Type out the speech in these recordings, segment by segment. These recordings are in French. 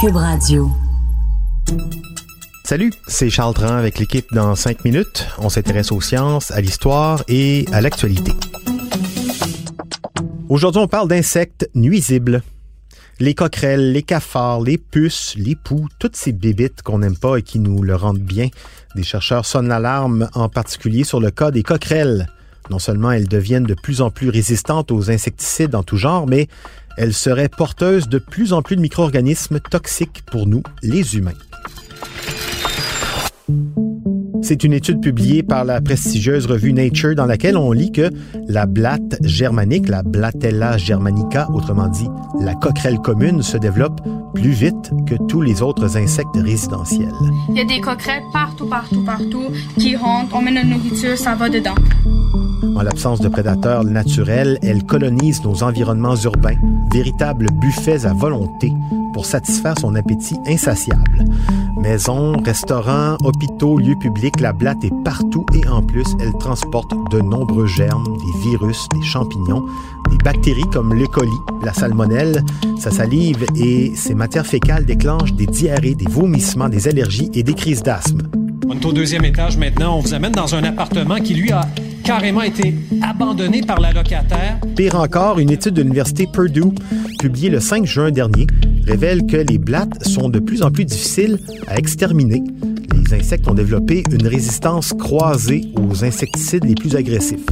Cube Radio. Salut, c'est Charles Tran avec l'équipe dans 5 minutes. On s'intéresse aux sciences, à l'histoire et à l'actualité. Aujourd'hui, on parle d'insectes nuisibles. Les coquerelles, les cafards, les puces, les poux, toutes ces bébites qu'on n'aime pas et qui nous le rendent bien. Des chercheurs sonnent l'alarme, en particulier sur le cas des coquerelles. Non seulement elles deviennent de plus en plus résistantes aux insecticides en tout genre, mais elles seraient porteuses de plus en plus de micro-organismes toxiques pour nous, les humains. C'est une étude publiée par la prestigieuse revue Nature dans laquelle on lit que la blatte germanique, la Blattella germanica, autrement dit la coquerelle commune, se développe plus vite que tous les autres insectes résidentiels. Il y a des coquerelles partout, partout, partout qui rentrent, on met notre nourriture, ça va dedans. En l'absence de prédateurs naturels, elles colonisent nos environnements urbains, véritables buffets à volonté pour satisfaire son appétit insatiable. Maisons, restaurants, hôpitaux, lieux publics, la blatte est partout et en plus, elle transporte de nombreux germes, des virus, des champignons, des bactéries comme l'E. coli, la salmonelle. Sa salive et ses matières fécales déclenchent des diarrhées, des vomissements, des allergies et des crises d'asthme. On est au deuxième étage maintenant. On vous amène dans un appartement qui, lui, a carrément été par la locataire. Pire encore, une étude de l'Université Purdue, publiée le 5 juin dernier, révèle que les blattes sont de plus en plus difficiles à exterminer. Les insectes ont développé une résistance croisée aux insecticides les plus agressifs.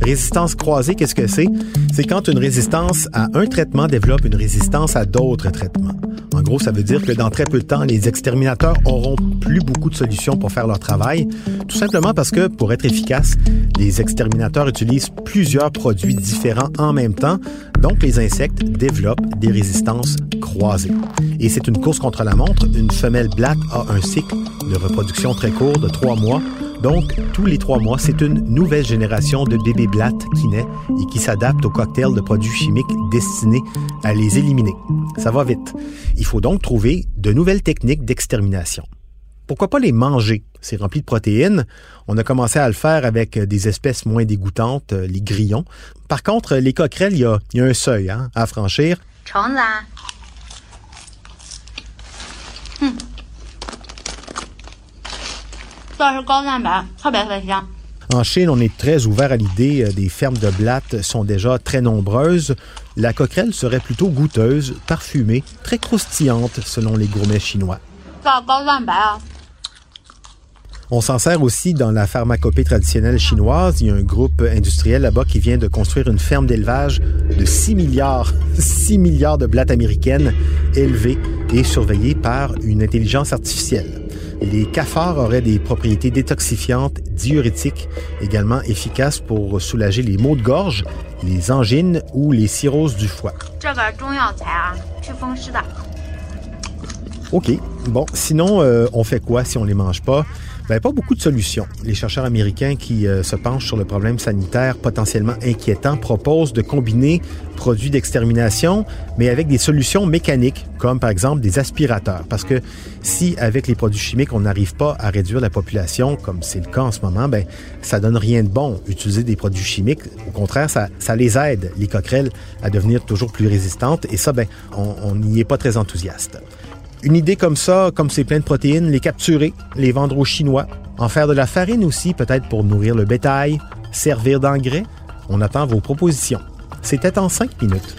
Résistance croisée, qu'est-ce que c'est? C'est quand une résistance à un traitement développe une résistance à d'autres traitements. En gros, ça veut dire que dans très peu de temps, les exterminateurs auront plus beaucoup de solutions pour faire leur travail, tout simplement parce que pour être efficace, les exterminateurs utilisent plusieurs produits différents en même temps, donc les insectes développent des résistances croisées. Et c'est une course contre la montre. Une femelle blatte a un cycle de reproduction très court de trois mois. Donc, tous les trois mois, c'est une nouvelle génération de bébés blattes qui naît et qui s'adapte au cocktail de produits chimiques destinés à les éliminer. Ça va vite. Il faut donc trouver de nouvelles techniques d'extermination. Pourquoi pas les manger? C'est rempli de protéines. On a commencé à le faire avec des espèces moins dégoûtantes, les grillons. Par contre, les coquerelles, il y a, y a, un seuil hein, à franchir. En Chine, on est très ouvert à l'idée. Des fermes de blattes sont déjà très nombreuses. La coquerelle serait plutôt goûteuse, parfumée, très croustillante selon les gourmets chinois. On s'en sert aussi dans la pharmacopée traditionnelle chinoise. Il y a un groupe industriel là-bas qui vient de construire une ferme d'élevage de 6 milliards, 6 milliards de blattes américaines élevées et surveillées par une intelligence artificielle. Les cafards auraient des propriétés détoxifiantes, diurétiques, également efficaces pour soulager les maux de gorge, les angines ou les cirrhoses du foie. OK. Bon, sinon, euh, on fait quoi si on les mange pas? Ben, pas beaucoup de solutions. Les chercheurs américains qui euh, se penchent sur le problème sanitaire potentiellement inquiétant proposent de combiner produits d'extermination, mais avec des solutions mécaniques, comme par exemple des aspirateurs. Parce que si avec les produits chimiques, on n'arrive pas à réduire la population, comme c'est le cas en ce moment, ben, ça donne rien de bon, utiliser des produits chimiques. Au contraire, ça, les aide, les coquerelles, à devenir toujours plus résistantes. Et ça, ben, on n'y est pas très enthousiaste. Une idée comme ça, comme c'est plein de protéines, les capturer, les vendre aux Chinois, en faire de la farine aussi, peut-être pour nourrir le bétail, servir d'engrais. On attend vos propositions. C'était en cinq minutes.